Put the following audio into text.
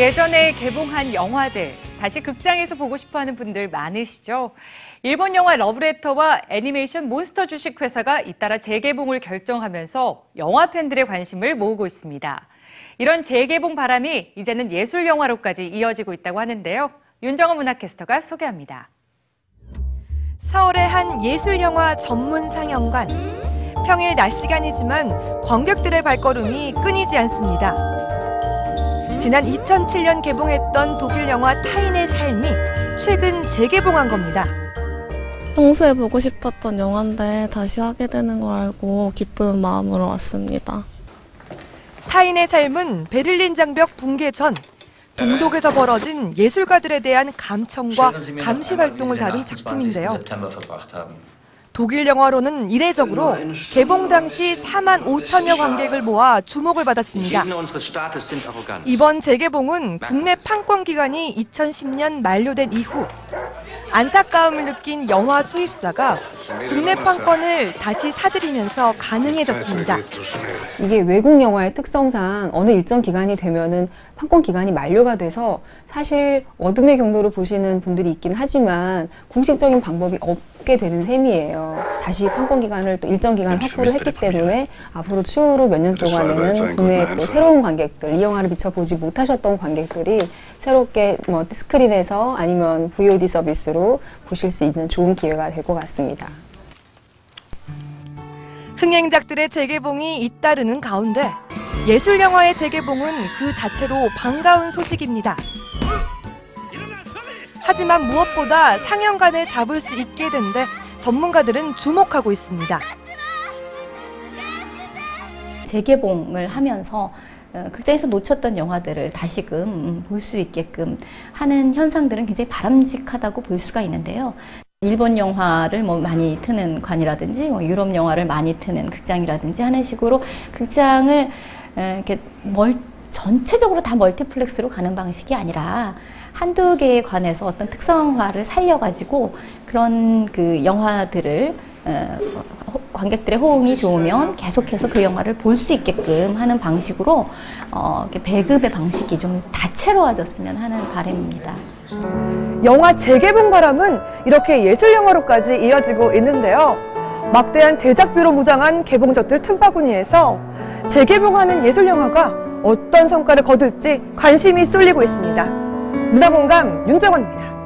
예전에 개봉한 영화들 다시 극장에서 보고 싶어하는 분들 많으시죠? 일본 영화 러브레터와 애니메이션 몬스터 주식회사가 잇따라 재개봉을 결정하면서 영화 팬들의 관심을 모으고 있습니다. 이런 재개봉 바람이 이제는 예술 영화로까지 이어지고 있다고 하는데요. 윤정원 문화캐스터가 소개합니다. 서울의 한 예술 영화 전문 상영관. 평일 낮 시간이지만 관객들의 발걸음이 끊이지 않습니다. 지난 2007년 개봉했던 독일 영화 타인의 삶이 최근 재개봉한 겁니다. 평소에 보고 싶었던 영화인데 다시 하게 되는 걸 알고 기쁜 마음으로 왔습니다. 타인의 삶은 베를린 장벽 붕괴 전 동독에서 벌어진 예술가들에 대한 감청과 감시 활동을 다룬 작품인데요. 독일 영화로는 이례적으로 개봉 당시 4만 5천여 관객을 모아 주목을 받았습니다. 이번 재개봉은 국내 판권 기간이 2010년 만료된 이후 안타까움을 느낀 영화 수입사가 국내 판권을 다시 사들이면서 가능해졌습니다. 이게 외국 영화의 특성상 어느 일정 기간이 되면은 판권 기간이 만료가 돼서 사실 어둠의 경로로 보시는 분들이 있긴 하지만 공식적인 방법이 없게 되는 셈이에요. 다시 판권 기간을 또 일정 기간 확보를 했기 때문에 앞으로 추후로 몇 년 동안에는 국내 또 새로운 관객들, 이 영화를 미처 보지 못하셨던 관객들이 새롭게 뭐 스크린에서 아니면 VOD 서비스로 보실 수 있는 좋은 기회가 될 것 같습니다. 흥행작들의 재개봉이 잇따르는 가운데 예술 영화의 재개봉은 그 자체로 반가운 소식입니다. 하지만 무엇보다 상영관을 잡을 수 있게 된데 전문가들은 주목하고 있습니다. 재개봉을 하면서 어, 극장에서 놓쳤던 영화들을 다시금 음, 볼수 있게끔 하는 현상들은 굉장히 바람직하다고 볼 수가 있는데요. 일본 영화를 뭐 많이 트는 관이라든지 뭐 유럽 영화를 많이 트는 극장이라든지 하는 식으로 극장을 에, 이렇게 멀, 전체적으로 다 멀티플렉스로 가는 방식이 아니라 한두 개의 관에서 어떤 특성화를 살려가지고 그런 그 영화들을 어, 호- 관객들의 호응이 좋으면 계속해서 그 영화를 볼 수 있게끔 하는 방식으로 어, 배급의 방식이 좀 다채로워졌으면 하는 바람입니다. 영화 재개봉 바람은 이렇게 예술 영화로까지 이어지고 있는데요. 막대한 제작비로 무장한 개봉작들 틈바구니에서 재개봉하는 예술 영화가 어떤 성과를 거둘지 관심이 쏠리고 있습니다. 문화공감 윤정원입니다.